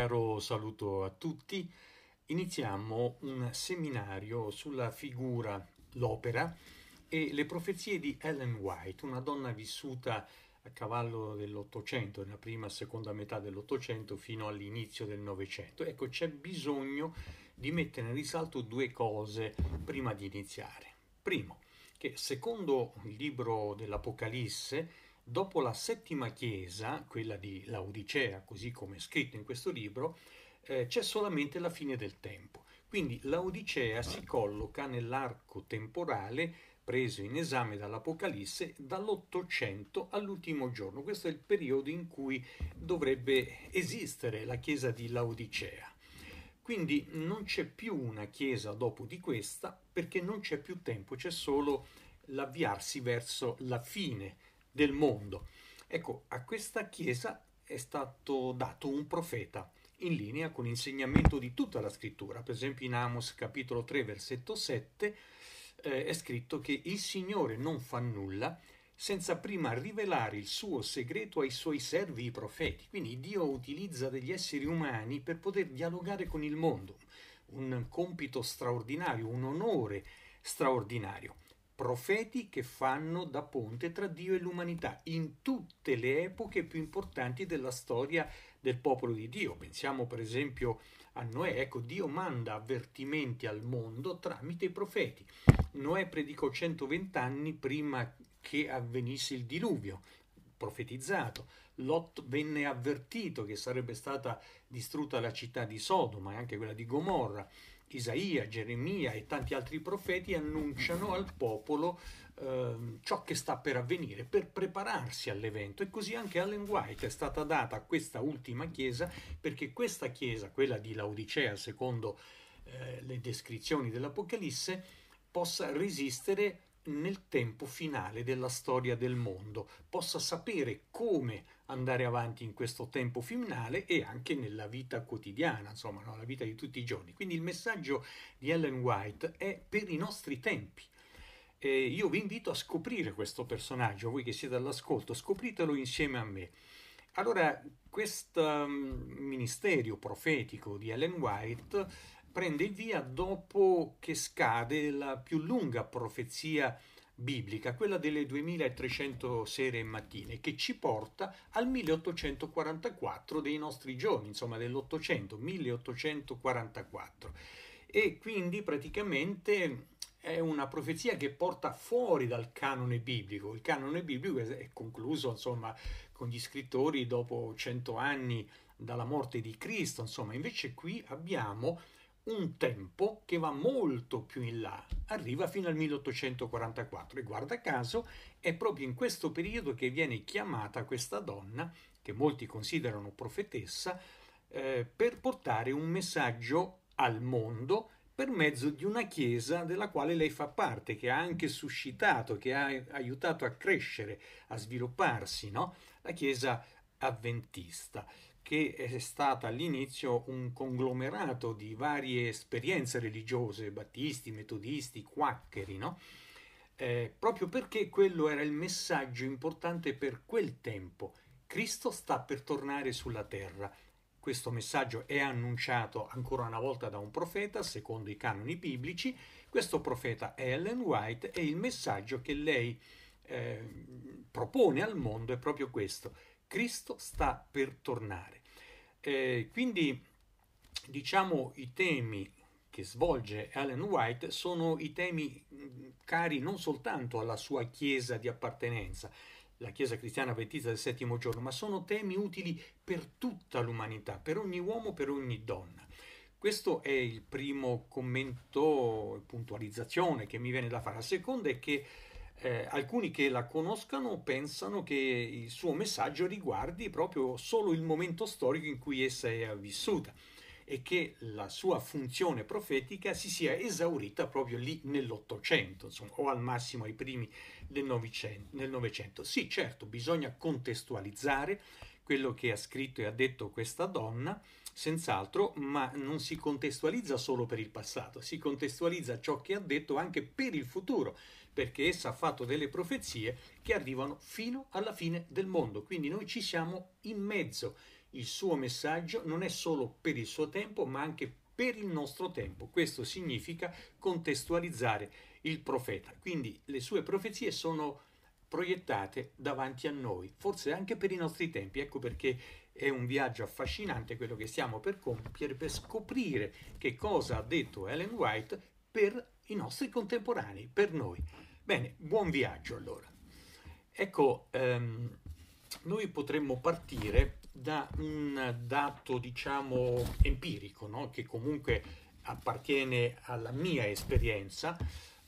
caro saluto a tutti. Iniziamo un seminario sulla figura, l'opera e le profezie di Ellen White, una donna vissuta a cavallo dell'Ottocento, nella prima e seconda metà dell'Ottocento fino all'inizio del Novecento. Ecco, c'è bisogno di mettere in risalto due cose prima di iniziare. Primo, che secondo il libro dell'Apocalisse, dopo la settima chiesa, quella di Laodicea, così come è scritto in questo libro, eh, c'è solamente la fine del tempo. Quindi Laodicea si colloca nell'arco temporale preso in esame dall'Apocalisse dall'800 all'ultimo giorno. Questo è il periodo in cui dovrebbe esistere la chiesa di Laodicea. Quindi non c'è più una chiesa dopo di questa perché non c'è più tempo, c'è solo l'avviarsi verso la fine del mondo. Ecco, a questa chiesa è stato dato un profeta in linea con l'insegnamento di tutta la scrittura. Per esempio in Amos capitolo 3 versetto 7 eh, è scritto che il Signore non fa nulla senza prima rivelare il suo segreto ai suoi servi i profeti. Quindi Dio utilizza degli esseri umani per poter dialogare con il mondo, un compito straordinario, un onore straordinario profeti che fanno da ponte tra Dio e l'umanità in tutte le epoche più importanti della storia del popolo di Dio. Pensiamo per esempio a Noè, ecco Dio manda avvertimenti al mondo tramite i profeti. Noè predicò 120 anni prima che avvenisse il diluvio, profetizzato. Lot venne avvertito che sarebbe stata distrutta la città di Sodoma e anche quella di Gomorra. Isaia, Geremia e tanti altri profeti annunciano al popolo eh, ciò che sta per avvenire, per prepararsi all'evento. E così anche Allen White è stata data a questa ultima chiesa, perché questa chiesa, quella di Laodicea, secondo eh, le descrizioni dell'Apocalisse, possa resistere nel tempo finale della storia del mondo, possa sapere come andare avanti in questo tempo finale e anche nella vita quotidiana, insomma, no? la vita di tutti i giorni. Quindi il messaggio di Ellen White è per i nostri tempi. E io vi invito a scoprire questo personaggio, voi che siete all'ascolto, scopritelo insieme a me. Allora, questo um, ministero profetico di Ellen White prende il via dopo che scade la più lunga profezia biblica, quella delle 2300 sere e mattine, che ci porta al 1844 dei nostri giorni, insomma dell'Ottocento, 1844. E quindi praticamente è una profezia che porta fuori dal canone biblico. Il canone biblico è concluso, insomma, con gli scrittori dopo cento anni dalla morte di Cristo, insomma, invece qui abbiamo un tempo che va molto più in là, arriva fino al 1844 e guarda caso è proprio in questo periodo che viene chiamata questa donna, che molti considerano profetessa, eh, per portare un messaggio al mondo per mezzo di una chiesa della quale lei fa parte, che ha anche suscitato, che ha aiutato a crescere, a svilupparsi, no? la chiesa avventista che è stata all'inizio un conglomerato di varie esperienze religiose, battisti, metodisti, quaccheri, no? Eh, proprio perché quello era il messaggio importante per quel tempo. Cristo sta per tornare sulla terra. Questo messaggio è annunciato ancora una volta da un profeta, secondo i canoni biblici. Questo profeta è Ellen White e il messaggio che lei eh, propone al mondo è proprio questo. Cristo sta per tornare. Eh, quindi diciamo i temi che svolge Ellen White sono i temi cari non soltanto alla sua chiesa di appartenenza, la Chiesa cristiana avventista del settimo giorno, ma sono temi utili per tutta l'umanità, per ogni uomo, per ogni donna. Questo è il primo commento, puntualizzazione che mi viene da fare. La seconda è che eh, alcuni che la conoscano pensano che il suo messaggio riguardi proprio solo il momento storico in cui essa è vissuta e che la sua funzione profetica si sia esaurita proprio lì nell'Ottocento, insomma, o al massimo ai primi del Novecento. Sì, certo, bisogna contestualizzare quello che ha scritto e ha detto questa donna, senz'altro, ma non si contestualizza solo per il passato, si contestualizza ciò che ha detto anche per il futuro, perché essa ha fatto delle profezie che arrivano fino alla fine del mondo, quindi noi ci siamo in mezzo il suo messaggio non è solo per il suo tempo, ma anche per il nostro tempo. Questo significa contestualizzare il profeta. Quindi le sue profezie sono proiettate davanti a noi, forse anche per i nostri tempi. Ecco perché è un viaggio affascinante quello che stiamo per compiere, per scoprire che cosa ha detto Ellen White per i nostri contemporanei, per noi. Bene, buon viaggio allora. Ecco, ehm, noi potremmo partire da un dato, diciamo, empirico, no? che comunque appartiene alla mia esperienza,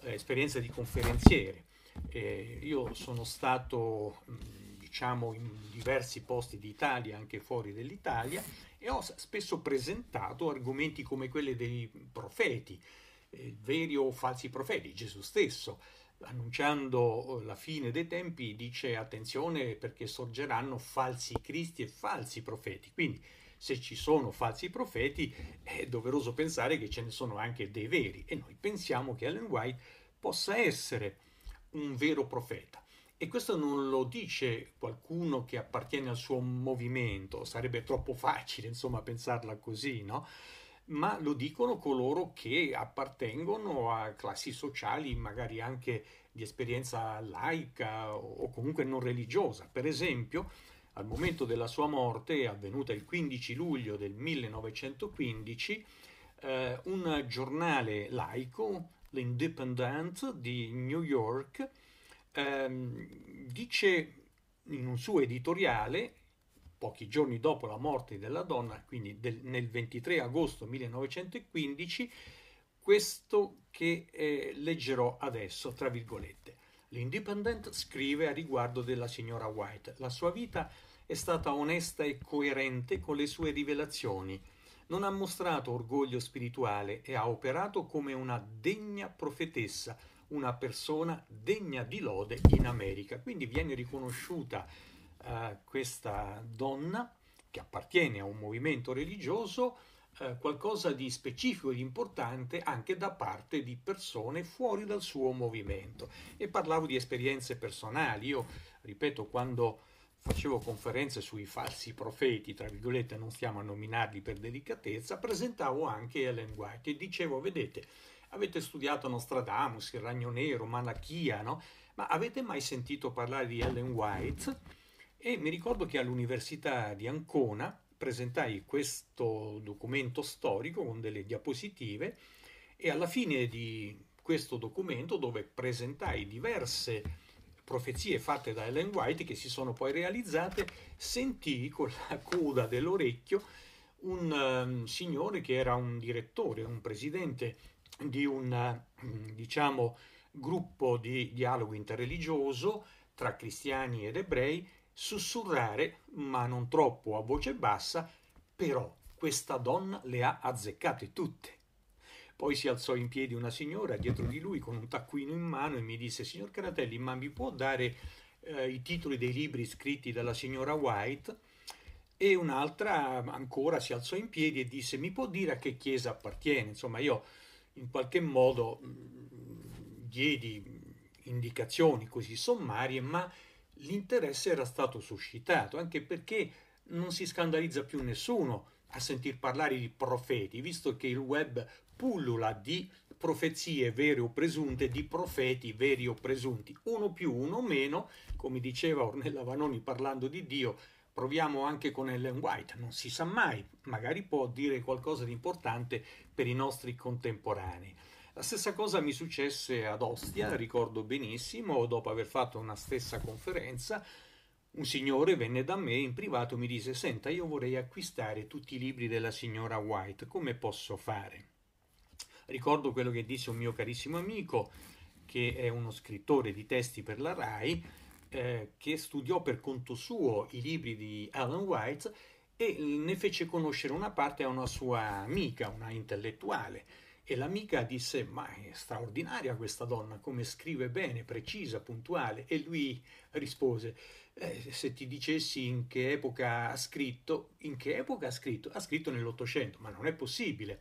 eh, esperienza di conferenziere. Eh, io sono stato, diciamo, in diversi posti d'Italia, anche fuori dell'Italia, e ho spesso presentato argomenti come quelli dei profeti, eh, veri o falsi profeti, Gesù stesso annunciando la fine dei tempi, dice attenzione perché sorgeranno falsi cristi e falsi profeti. Quindi se ci sono falsi profeti è doveroso pensare che ce ne sono anche dei veri e noi pensiamo che Ellen White possa essere un vero profeta. E questo non lo dice qualcuno che appartiene al suo movimento, sarebbe troppo facile insomma pensarla così, no? Ma lo dicono coloro che appartengono a classi sociali, magari anche di esperienza laica o comunque non religiosa. Per esempio, al momento della sua morte, avvenuta il 15 luglio del 1915, eh, un giornale laico, l'Independent di New York, ehm, dice in un suo editoriale pochi giorni dopo la morte della donna, quindi del, nel 23 agosto 1915, questo che eh, leggerò adesso, tra virgolette. L'Independent scrive a riguardo della signora White. La sua vita è stata onesta e coerente con le sue rivelazioni. Non ha mostrato orgoglio spirituale e ha operato come una degna profetessa, una persona degna di lode in America. Quindi viene riconosciuta eh, questa donna che appartiene a un movimento religioso eh, qualcosa di specifico e importante anche da parte di persone fuori dal suo movimento. E parlavo di esperienze personali. Io, ripeto, quando facevo conferenze sui falsi profeti, tra virgolette, non stiamo a nominarli per delicatezza, presentavo anche Ellen White e dicevo, vedete, avete studiato Nostradamus, il Ragno Nero, Malachia, no? Ma avete mai sentito parlare di Ellen White? E mi ricordo che all'Università di Ancona presentai questo documento storico con delle diapositive e alla fine di questo documento dove presentai diverse profezie fatte da Ellen White che si sono poi realizzate, sentii con la coda dell'orecchio un um, signore che era un direttore, un presidente di un uh, diciamo gruppo di dialogo interreligioso tra cristiani ed ebrei sussurrare, ma non troppo a voce bassa, però questa donna le ha azzeccate tutte. Poi si alzò in piedi una signora dietro di lui con un taccuino in mano e mi disse, signor Caratelli, ma mi può dare eh, i titoli dei libri scritti dalla signora White? E un'altra ancora si alzò in piedi e disse, mi può dire a che chiesa appartiene? Insomma, io in qualche modo mh, mm, diedi indicazioni così sommarie, ma l'interesse era stato suscitato, anche perché non si scandalizza più nessuno a sentir parlare di profeti, visto che il web pullula di profezie vere o presunte, di profeti veri o presunti, uno più, uno meno, come diceva Ornella Vanoni parlando di Dio, proviamo anche con Ellen White, non si sa mai, magari può dire qualcosa di importante per i nostri contemporanei. La stessa cosa mi successe ad Ostia, ricordo benissimo, dopo aver fatto una stessa conferenza, un signore venne da me in privato e mi disse Senta, io vorrei acquistare tutti i libri della signora White, come posso fare? Ricordo quello che disse un mio carissimo amico, che è uno scrittore di testi per la RAI, eh, che studiò per conto suo i libri di Alan White e ne fece conoscere una parte a una sua amica, una intellettuale e l'amica disse, ma è straordinaria questa donna, come scrive bene, precisa, puntuale. E lui rispose, eh, se ti dicessi in che epoca ha scritto, in che epoca ha scritto? Ha scritto nell'Ottocento, ma non è possibile.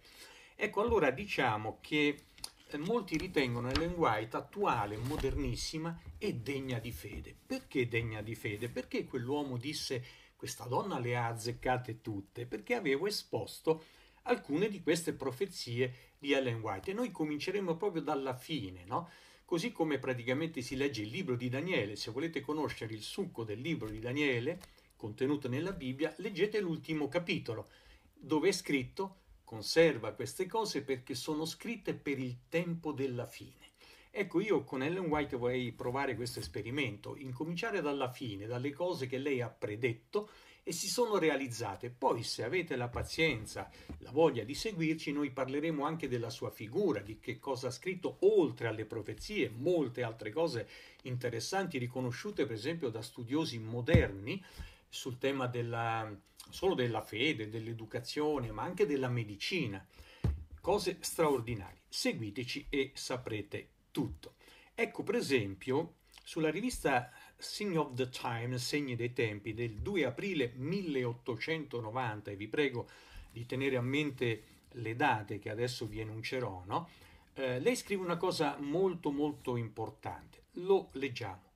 Ecco, allora diciamo che eh, molti ritengono Ellen White attuale, modernissima e degna di fede. Perché degna di fede? Perché quell'uomo disse questa donna le ha azzeccate tutte perché avevo esposto alcune di queste profezie di Ellen White e noi cominceremo proprio dalla fine, no? Così come praticamente si legge il libro di Daniele, se volete conoscere il succo del libro di Daniele contenuto nella Bibbia, leggete l'ultimo capitolo, dove è scritto conserva queste cose perché sono scritte per il tempo della fine. Ecco, io con Ellen White vorrei provare questo esperimento, incominciare dalla fine, dalle cose che lei ha predetto e si sono realizzate. Poi, se avete la pazienza, la voglia di seguirci, noi parleremo anche della sua figura, di che cosa ha scritto oltre alle profezie, molte altre cose interessanti riconosciute per esempio da studiosi moderni sul tema della solo della fede, dell'educazione, ma anche della medicina. Cose straordinarie. Seguiteci e saprete tutto. Ecco, per esempio, sulla rivista Sign of the Times, Segni dei Tempi, del 2 aprile 1890, e vi prego di tenere a mente le date che adesso vi enuncerò, no? eh, lei scrive una cosa molto molto importante. Lo leggiamo.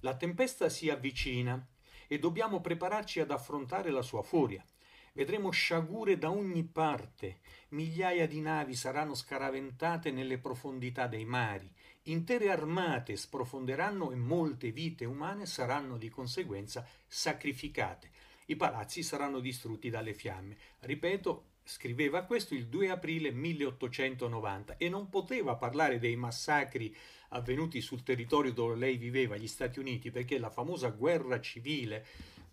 La tempesta si avvicina e dobbiamo prepararci ad affrontare la sua furia. Vedremo sciagure da ogni parte, migliaia di navi saranno scaraventate nelle profondità dei mari, intere armate sprofonderanno e molte vite umane saranno di conseguenza sacrificate. I palazzi saranno distrutti dalle fiamme. Ripeto, scriveva questo il 2 aprile 1890 e non poteva parlare dei massacri avvenuti sul territorio dove lei viveva, gli Stati Uniti, perché la famosa guerra civile,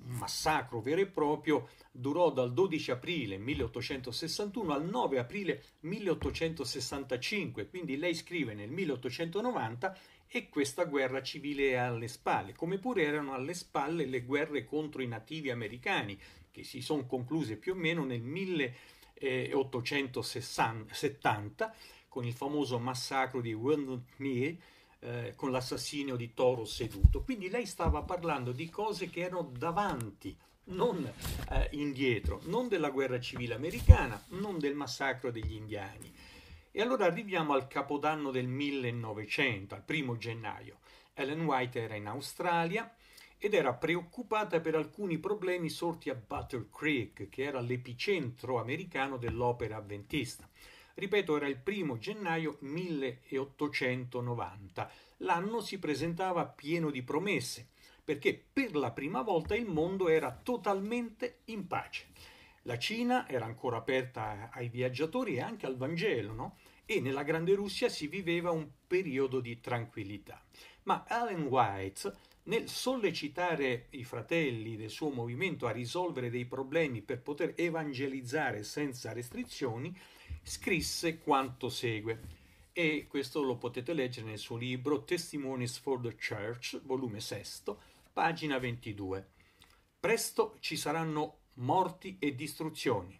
un massacro vero e proprio, durò dal 12 aprile 1861 al 9 aprile 1865, quindi lei scrive nel 1890 e questa guerra civile è alle spalle, come pure erano alle spalle le guerre contro i nativi americani, che si sono concluse più o meno nel 1870 con il famoso massacro di Knee, eh, con l'assassinio di Toro seduto. Quindi lei stava parlando di cose che erano davanti, non eh, indietro, non della guerra civile americana, non del massacro degli indiani. E allora arriviamo al capodanno del 1900, al primo gennaio. Ellen White era in Australia ed era preoccupata per alcuni problemi sorti a Butter Creek, che era l'epicentro americano dell'opera avventista. Ripeto, era il primo gennaio 1890. L'anno si presentava pieno di promesse, perché per la prima volta il mondo era totalmente in pace. La Cina era ancora aperta ai viaggiatori e anche al Vangelo, no? E nella Grande Russia si viveva un periodo di tranquillità. Ma Allen White, nel sollecitare i fratelli del suo movimento a risolvere dei problemi per poter evangelizzare senza restrizioni, scrisse quanto segue e questo lo potete leggere nel suo libro Testimonies for the Church, volume 6, pagina 22. Presto ci saranno morti e distruzioni.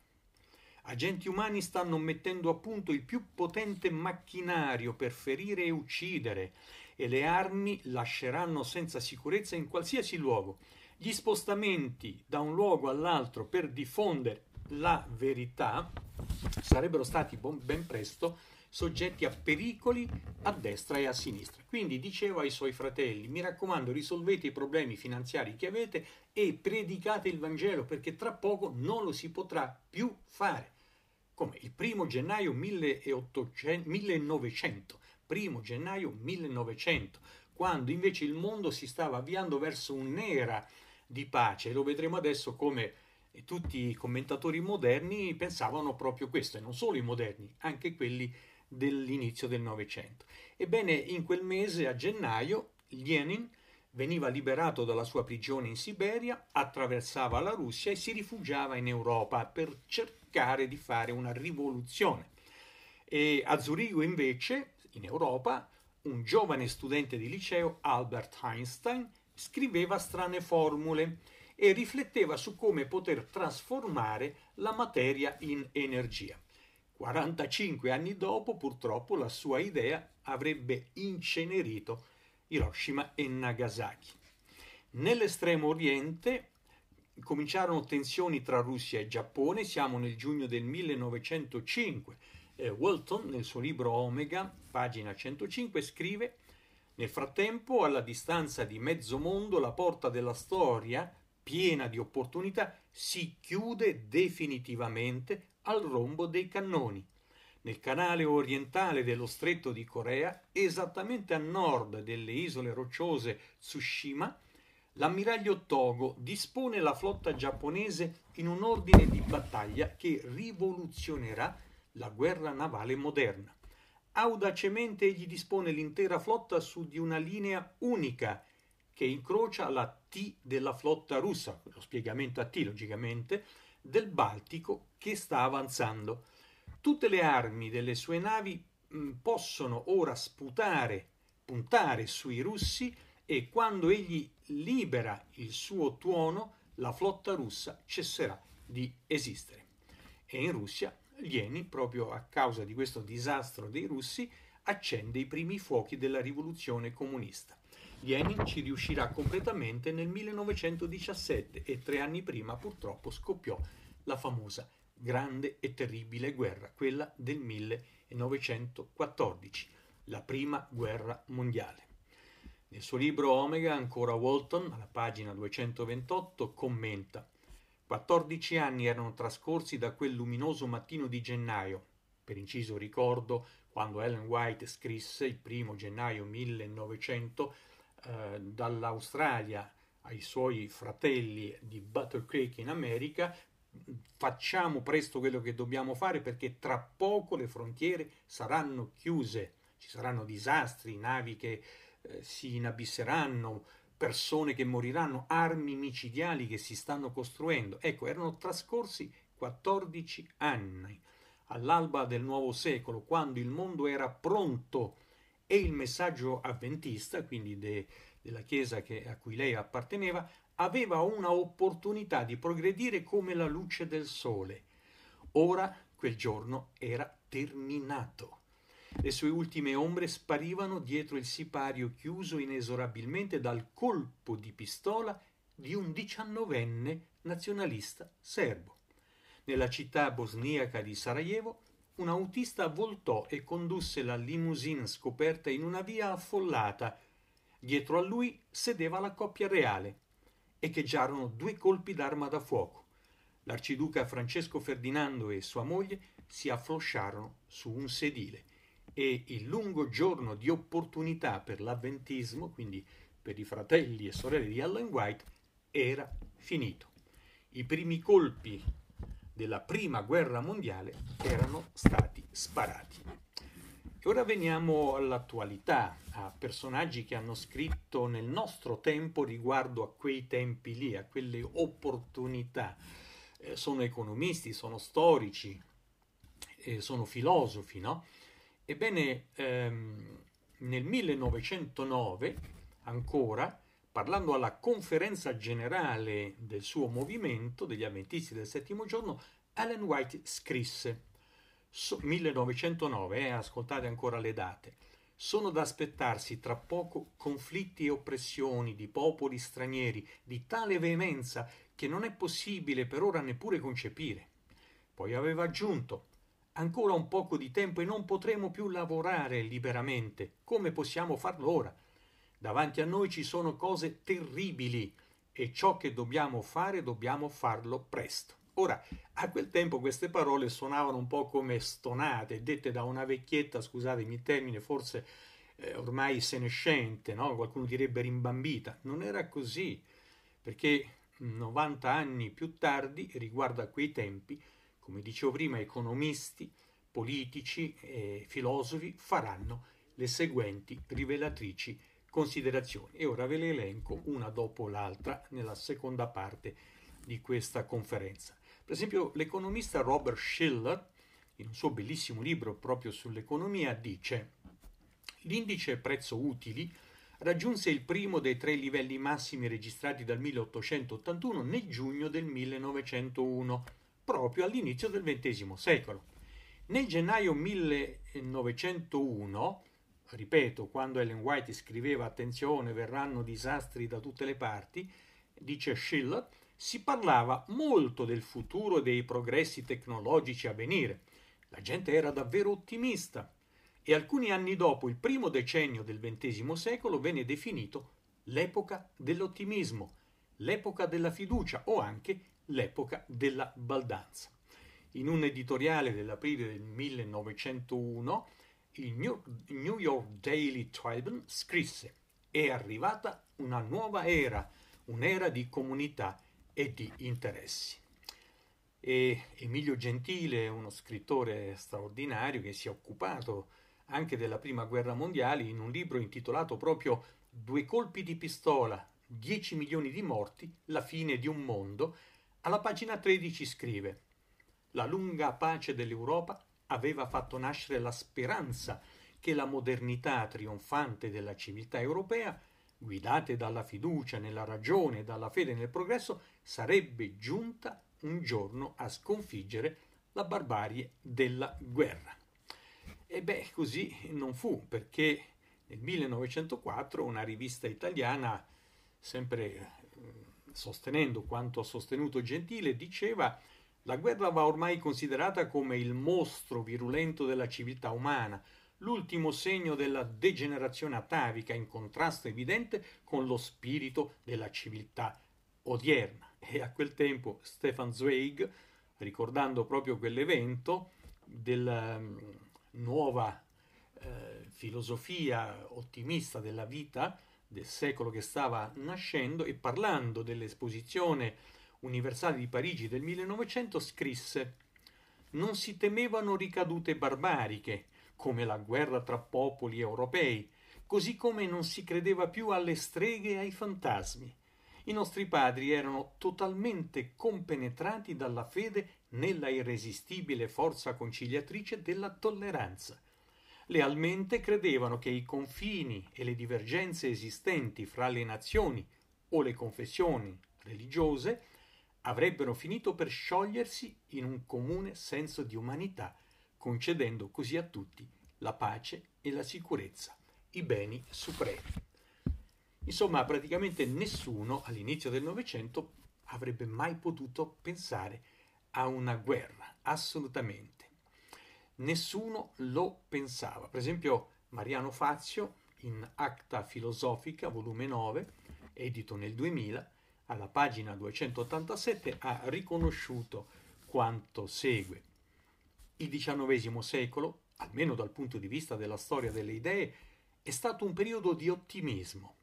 Agenti umani stanno mettendo a punto il più potente macchinario per ferire e uccidere e le armi lasceranno senza sicurezza in qualsiasi luogo. Gli spostamenti da un luogo all'altro per diffondere la verità sarebbero stati ben presto soggetti a pericoli a destra e a sinistra. Quindi diceva ai suoi fratelli, mi raccomando, risolvete i problemi finanziari che avete e predicate il Vangelo perché tra poco non lo si potrà più fare. Come il primo gennaio 1800, 1900, primo gennaio 1900, quando invece il mondo si stava avviando verso un'era di pace. Lo vedremo adesso come tutti i commentatori moderni pensavano proprio questo, e non solo i moderni, anche quelli dell'inizio del Novecento. Ebbene, in quel mese, a gennaio, Lenin veniva liberato dalla sua prigione in Siberia, attraversava la Russia e si rifugiava in Europa per cercare di fare una rivoluzione. E a Zurigo, invece, in Europa, un giovane studente di liceo, Albert Einstein, scriveva strane formule e rifletteva su come poter trasformare la materia in energia. 45 anni dopo, purtroppo, la sua idea avrebbe incenerito Hiroshima e Nagasaki. Nell'estremo oriente cominciarono tensioni tra Russia e Giappone, siamo nel giugno del 1905. Eh, Walton, nel suo libro Omega, pagina 105, scrive nel frattempo, alla distanza di mezzo mondo, la porta della storia piena di opportunità, si chiude definitivamente al rombo dei cannoni. Nel canale orientale dello stretto di Corea, esattamente a nord delle isole rocciose Tsushima, l'ammiraglio Togo dispone la flotta giapponese in un ordine di battaglia che rivoluzionerà la guerra navale moderna. Audacemente egli dispone l'intera flotta su di una linea unica che incrocia la T della flotta russa, lo spiegamento a T logicamente, del Baltico che sta avanzando. Tutte le armi delle sue navi possono ora sputare, puntare sui russi e quando egli libera il suo tuono, la flotta russa cesserà di esistere. E in Russia Lenin, proprio a causa di questo disastro dei russi, accende i primi fuochi della rivoluzione comunista. Lenin ci riuscirà completamente nel 1917 e tre anni prima purtroppo scoppiò la famosa grande e terribile guerra, quella del 1914, la prima guerra mondiale. Nel suo libro Omega, ancora Walton, alla pagina 228, commenta 14 anni erano trascorsi da quel luminoso mattino di gennaio. Per inciso ricordo quando Ellen White scrisse il primo gennaio 1900 eh, dall'Australia ai suoi fratelli di Butter Creek in America facciamo presto quello che dobbiamo fare perché tra poco le frontiere saranno chiuse, ci saranno disastri, navi che eh, si inabisseranno, persone che moriranno, armi micidiali che si stanno costruendo. Ecco, erano trascorsi 14 anni all'alba del nuovo secolo, quando il mondo era pronto e il messaggio avventista, quindi de, della Chiesa che, a cui lei apparteneva, aveva una opportunità di progredire come la luce del sole. Ora quel giorno era terminato. Le sue ultime ombre sparivano dietro il sipario chiuso inesorabilmente dal colpo di pistola di un diciannovenne nazionalista serbo. Nella città bosniaca di Sarajevo, un autista voltò e condusse la limousine scoperta in una via affollata. Dietro a lui sedeva la coppia reale. Echeggiarono due colpi d'arma da fuoco. L'arciduca Francesco Ferdinando e sua moglie si afflosciarono su un sedile e il lungo giorno di opportunità per l'avventismo, quindi per i fratelli e sorelle di Ellen White, era finito. I primi colpi della prima guerra mondiale erano stati sparati. E ora veniamo all'attualità, a personaggi che hanno scritto nel nostro tempo riguardo a quei tempi lì, a quelle opportunità. Eh, sono economisti, sono storici, eh, sono filosofi, no? Ebbene, ehm, nel 1909, ancora, parlando alla conferenza generale del suo movimento, degli avventisti del settimo giorno, Ellen White scrisse, so, 1909, eh, ascoltate ancora le date, sono da aspettarsi tra poco conflitti e oppressioni di popoli stranieri di tale veemenza che non è possibile per ora neppure concepire. Poi aveva aggiunto, ancora un poco di tempo e non potremo più lavorare liberamente, come possiamo farlo ora. Davanti a noi ci sono cose terribili e ciò che dobbiamo fare dobbiamo farlo presto. Ora, a quel tempo queste parole suonavano un po' come stonate, dette da una vecchietta, scusatemi il termine, forse eh, ormai senescente, no? qualcuno direbbe rimbambita. Non era così, perché 90 anni più tardi, riguardo a quei tempi, come dicevo prima, economisti, politici e filosofi faranno le seguenti rivelatrici considerazioni. E ora ve le elenco una dopo l'altra nella seconda parte di questa conferenza. Per esempio, l'economista Robert Schiller, in un suo bellissimo libro proprio sull'economia, dice l'indice prezzo utili raggiunse il primo dei tre livelli massimi registrati dal 1881 nel giugno del 1901 proprio all'inizio del XX secolo. Nel gennaio 1901, ripeto, quando Ellen White scriveva attenzione, verranno disastri da tutte le parti, dice Schiller, si parlava molto del futuro e dei progressi tecnologici a venire. La gente era davvero ottimista e alcuni anni dopo il primo decennio del XX secolo venne definito l'epoca dell'ottimismo l'epoca della fiducia o anche l'epoca della baldanza. In un editoriale dell'aprile del 1901, il New York Daily Tribune scrisse è arrivata una nuova era, un'era di comunità e di interessi. E Emilio Gentile, uno scrittore straordinario che si è occupato anche della Prima Guerra Mondiale, in un libro intitolato proprio Due colpi di pistola, 10 milioni di morti, la fine di un mondo, alla pagina 13 scrive La lunga pace dell'Europa aveva fatto nascere la speranza che la modernità trionfante della civiltà europea, guidate dalla fiducia nella ragione e dalla fede nel progresso, sarebbe giunta un giorno a sconfiggere la barbarie della guerra. E beh, così non fu, perché nel 1904 una rivista italiana, sempre sostenendo quanto ha sostenuto Gentile, diceva la guerra va ormai considerata come il mostro virulento della civiltà umana, l'ultimo segno della degenerazione atavica in contrasto evidente con lo spirito della civiltà odierna. E a quel tempo Stefan Zweig, ricordando proprio quell'evento della um, nuova eh, filosofia ottimista della vita del secolo che stava nascendo e parlando dell'esposizione universale di Parigi del 1900 scrisse non si temevano ricadute barbariche come la guerra tra popoli europei, così come non si credeva più alle streghe e ai fantasmi. I nostri padri erano totalmente compenetrati dalla fede nella irresistibile forza conciliatrice della tolleranza. Lealmente credevano che i confini e le divergenze esistenti fra le nazioni o le confessioni religiose avrebbero finito per sciogliersi in un comune senso di umanità concedendo così a tutti la pace e la sicurezza, i beni supremi. Insomma, praticamente nessuno all'inizio del Novecento avrebbe mai potuto pensare a una guerra, assolutamente. Nessuno lo pensava. Per esempio, Mariano Fazio, in Acta Filosofica, volume 9, edito nel 2000, alla pagina 287, ha riconosciuto quanto segue. Il XIX secolo, almeno dal punto di vista della storia delle idee, è stato un periodo di ottimismo.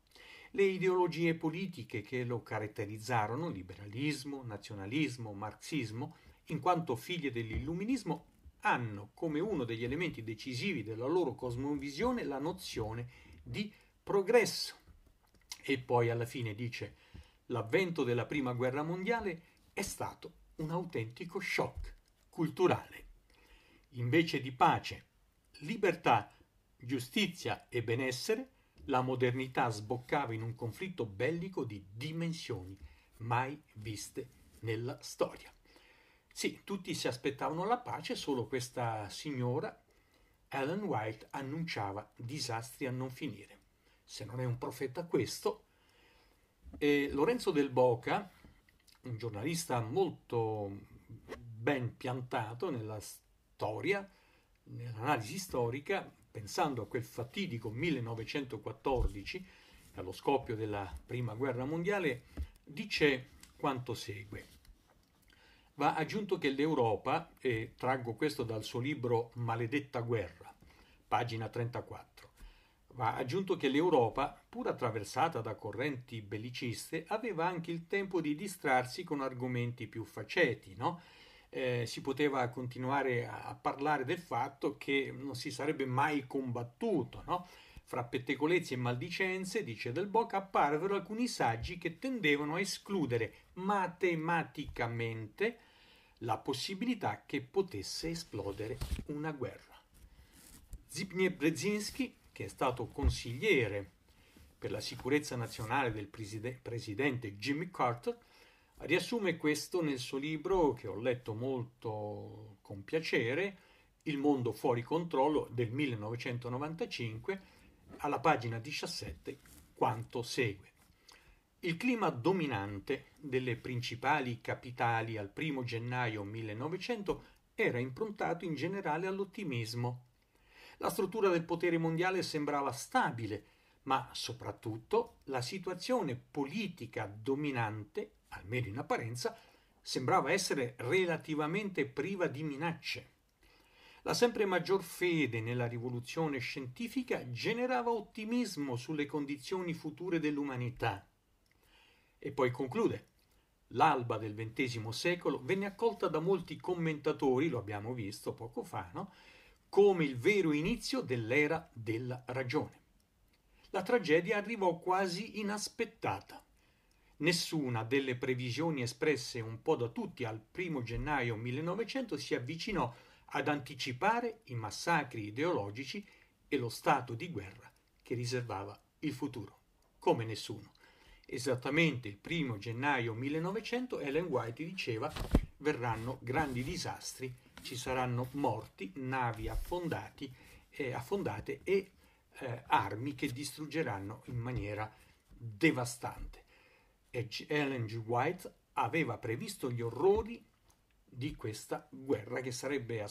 Le ideologie politiche che lo caratterizzarono, liberalismo, nazionalismo, marxismo, in quanto figlie dell'illuminismo, hanno come uno degli elementi decisivi della loro cosmovisione la nozione di progresso. E poi alla fine dice l'avvento della prima guerra mondiale è stato un autentico shock culturale invece di pace, libertà, giustizia e benessere, la modernità sboccava in un conflitto bellico di dimensioni mai viste nella storia. Sì, tutti si aspettavano la pace, solo questa signora, Ellen White, annunciava disastri a non finire. Se non è un profeta questo, e Lorenzo del Boca, un giornalista molto ben piantato nella storia, nell'analisi storica, pensando a quel fatidico 1914, allo scoppio della Prima Guerra Mondiale, dice quanto segue. Va aggiunto che l'Europa, e traggo questo dal suo libro Maledetta guerra, pagina 34, va aggiunto che l'Europa, pur attraversata da correnti belliciste, aveva anche il tempo di distrarsi con argomenti più faceti, no? eh, si poteva continuare a, parlare del fatto che non si sarebbe mai combattuto, no? Fra pettegolezzi e maldicenze, dice Del Boca, apparvero alcuni saggi che tendevano a escludere matematicamente la possibilità che potesse esplodere una guerra. Zbigniew Brzezinski, che è stato consigliere per la sicurezza nazionale del presidente Jimmy Carter, Riassume questo nel suo libro, che ho letto molto con piacere, Il mondo fuori controllo del 1995, alla pagina 17, quanto segue. Il clima dominante delle principali capitali al 1 gennaio 1900 era improntato in generale all'ottimismo. La struttura del potere mondiale sembrava stabile, ma soprattutto la situazione politica dominante, almeno in apparenza, sembrava essere relativamente priva di minacce. La sempre maggior fede nella rivoluzione scientifica generava ottimismo sulle condizioni future dell'umanità. E poi conclude. L'alba del XX secolo venne accolta da molti commentatori, lo abbiamo visto poco fa, no? come il vero inizio dell'era della ragione. La tragedia arrivò quasi inaspettata. Nessuna delle previsioni espresse un po' da tutti al primo gennaio 1900 si avvicinò ad anticipare i massacri ideologici e lo stato di guerra che riservava il futuro, come nessuno. Esattamente il primo gennaio 1900 Ellen White diceva verranno grandi disastri, ci saranno morti, navi affondati, eh, affondate e eh, armi che distruggeranno in maniera devastante. E Ellen G. White aveva previsto gli orrori di questa guerra che sarebbe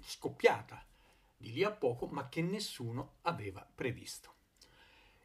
scoppiata di lì a poco, ma che nessuno aveva previsto.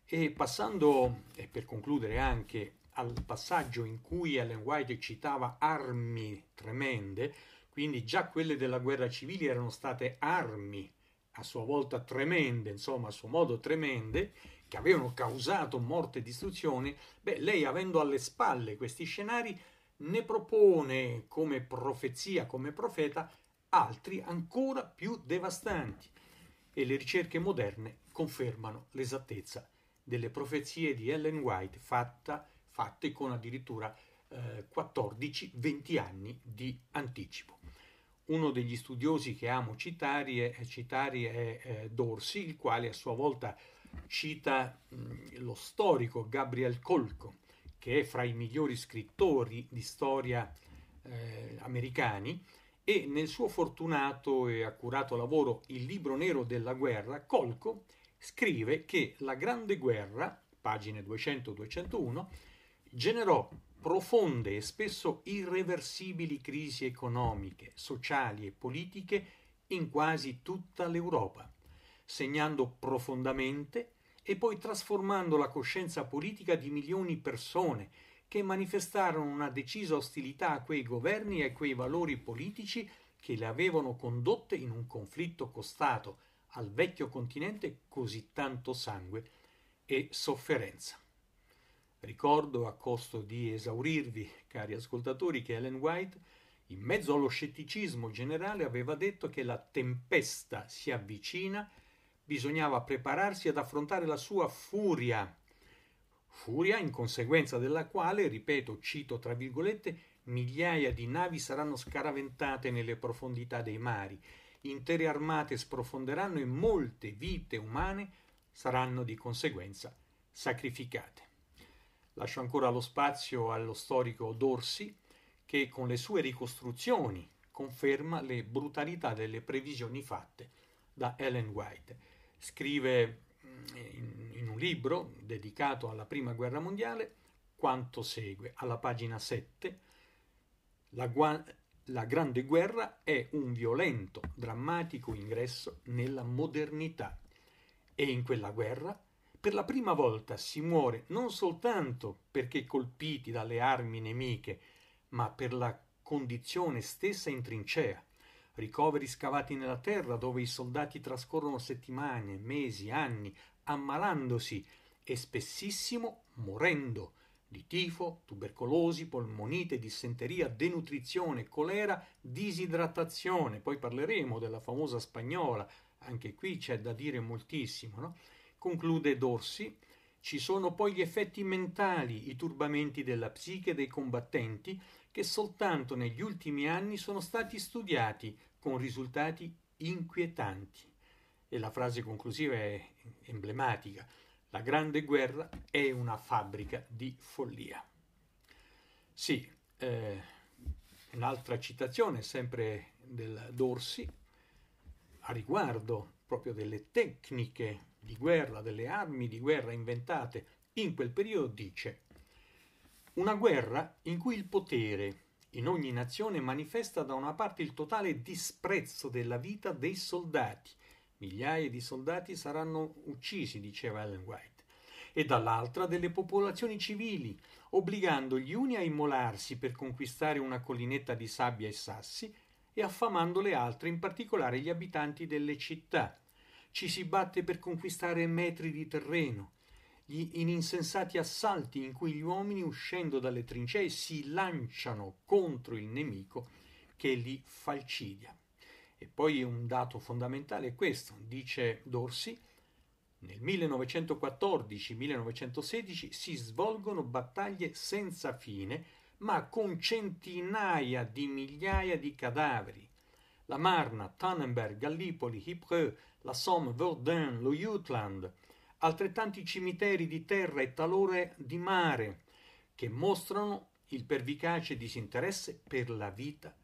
E passando, e per concludere anche al passaggio in cui Ellen White citava armi tremende, quindi già quelle della guerra civile erano state armi a sua volta tremende, insomma a suo modo tremende, che avevano causato morte e distruzione, beh, lei avendo alle spalle questi scenari ne propone come profezia, come profeta, altri ancora più devastanti. E le ricerche moderne confermano l'esattezza delle profezie di Ellen White fatta, fatte con addirittura eh, 14-20 anni di anticipo. Uno degli studiosi che amo citare, è, citare è eh, Dorsi, il quale a sua volta cita mh, lo storico Gabriel Colco, che è fra i migliori scrittori di storia eh, americani, e nel suo fortunato e accurato lavoro Il libro nero della guerra, Colco scrive che la Grande Guerra, pagine 200-201, generò profonde e spesso irreversibili crisi economiche, sociali e politiche in quasi tutta l'Europa, segnando profondamente e poi trasformando la coscienza politica di milioni di persone che manifestarono una decisa ostilità a quei governi e a quei valori politici che le avevano condotte in un conflitto costato al vecchio continente così tanto sangue e sofferenza. Ricordo, a costo di esaurirvi, cari ascoltatori, che Ellen White, in mezzo allo scetticismo generale, aveva detto che la tempesta si avvicina, bisognava prepararsi ad affrontare la sua furia, furia in conseguenza della quale, ripeto, cito tra virgolette, migliaia di navi saranno scaraventate nelle profondità dei mari intere armate sprofonderanno e molte vite umane saranno di conseguenza sacrificate. Lascio ancora lo spazio allo storico Dorsi che con le sue ricostruzioni conferma le brutalità delle previsioni fatte da Ellen White. Scrive mm, in, un libro dedicato alla Prima Guerra Mondiale quanto segue alla pagina 7 la, la Grande Guerra è un violento, drammatico ingresso nella modernità. E in quella guerra per la prima volta si muore non soltanto perché colpiti dalle armi nemiche, ma per la condizione stessa in trincea, ricoveri scavati nella terra dove i soldati trascorrono settimane, mesi, anni, ammalandosi e spessissimo morendo di tifo, tubercolosi, polmonite, dissenteria, denutrizione, colera, disidratazione. Poi parleremo della famosa spagnola, anche qui c'è da dire moltissimo. No? Conclude Dorsi, ci sono poi gli effetti mentali, i turbamenti della psiche dei combattenti, che soltanto negli ultimi anni sono stati studiati con risultati inquietanti. E la frase conclusiva è emblematica. La Grande Guerra è una fabbrica di follia. Sì, eh, un'altra citazione, sempre del Dorsi, a riguardo proprio delle tecniche di guerra, delle armi di guerra inventate in quel periodo, dice una guerra in cui il potere in ogni nazione manifesta da una parte il totale disprezzo della vita dei soldati Migliaia di soldati saranno uccisi, diceva Ellen White, e dall'altra delle popolazioni civili, obbligando gli uni a immolarsi per conquistare una collinetta di sabbia e sassi e affamando le altre, in particolare gli abitanti delle città. Ci si batte per conquistare metri di terreno, gli insensati assalti in cui gli uomini uscendo dalle trincee si lanciano contro il nemico che li falcidia. E poi un dato fondamentale è questo, dice Dorsi, nel 1914-1916 si svolgono battaglie senza fine, ma con centinaia di migliaia di cadaveri. La Marna, Tannenberg, Gallipoli, Ypres, la Somme, Verdun, lo Jutland, altrettanti cimiteri di terra e talore di mare, che mostrano il pervicace disinteresse per la vita,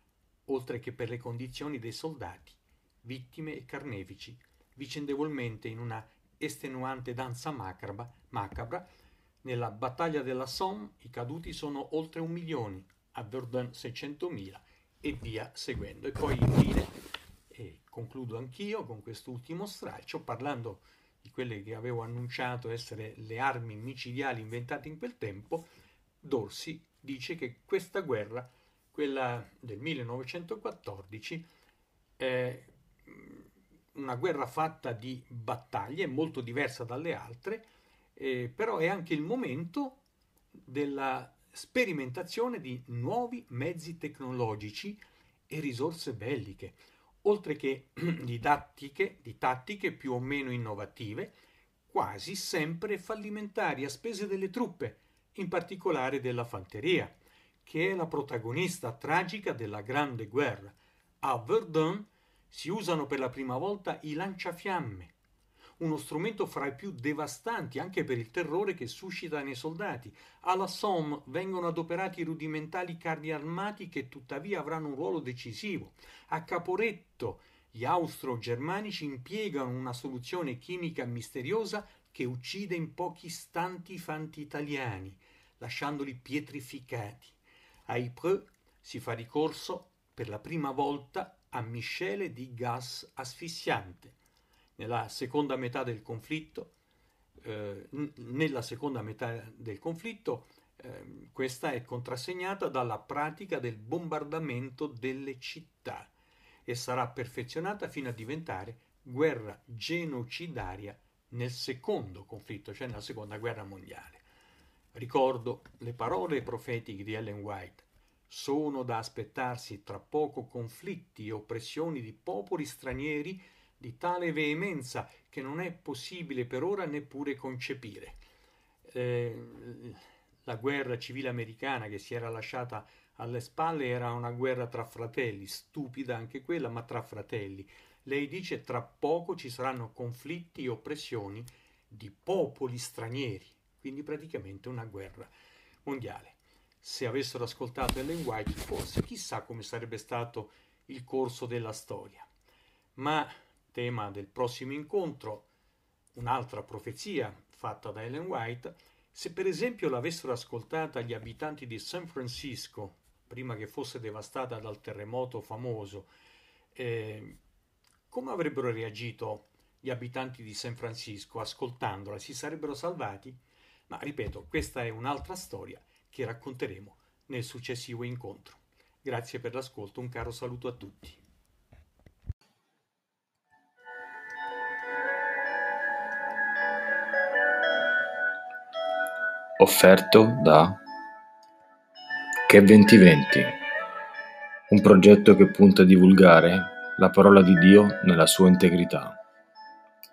oltre che per le condizioni dei soldati, vittime e carnefici, vicendevolmente in una estenuante danza macabra, macabra nella battaglia della Somme i caduti sono oltre un milione, a Verdun 600.000 e via seguendo. E poi infine, e concludo anch'io con quest'ultimo stralcio, parlando di quelle che avevo annunciato essere le armi micidiali inventate in quel tempo, Dorsi dice che questa guerra, quella del 1914, è una guerra fatta di battaglie, molto diversa dalle altre, eh, però è anche il momento della sperimentazione di nuovi mezzi tecnologici e risorse belliche, oltre che di di tattiche più o meno innovative, quasi sempre fallimentari a spese delle truppe, in particolare della fanteria, che è la protagonista tragica della Grande Guerra. A Verdun si usano per la prima volta i lanciafiamme, uno strumento fra i più devastanti anche per il terrore che suscita nei soldati. Alla Somme vengono adoperati rudimentali carri armati che tuttavia avranno un ruolo decisivo. A Caporetto gli austro-germanici impiegano una soluzione chimica misteriosa che uccide in pochi istanti i fanti italiani, lasciandoli pietrificati. A Ypres si fa ricorso per la prima volta a miscele di gas asfissiante. Nella seconda metà del conflitto, eh, nella seconda metà del conflitto eh, questa è contrassegnata dalla pratica del bombardamento delle città e sarà perfezionata fino a diventare guerra genocidaria nel secondo conflitto, cioè nella seconda guerra mondiale. Ricordo le parole profetiche di Ellen White sono da aspettarsi tra poco conflitti e oppressioni di popoli stranieri di tale veemenza che non è possibile per ora neppure concepire. Eh, la guerra civile americana che si era lasciata alle spalle era una guerra tra fratelli, stupida anche quella, ma tra fratelli. Lei dice tra poco ci saranno conflitti e oppressioni di popoli stranieri, quindi praticamente una guerra mondiale se avessero ascoltato Ellen White, forse chissà come sarebbe stato il corso della storia. Ma tema del prossimo incontro, un'altra profezia fatta da Ellen White, se per esempio l'avessero ascoltata gli abitanti di San Francisco, prima che fosse devastata dal terremoto famoso, eh, come avrebbero reagito gli abitanti di San Francisco ascoltandola? Si sarebbero salvati? Ma ripeto, questa è un'altra storia che racconteremo nel successivo incontro. Grazie per l'ascolto, un caro saluto a tutti. Offerto da Che 2020, un progetto che punta a divulgare la parola di Dio nella sua integrità.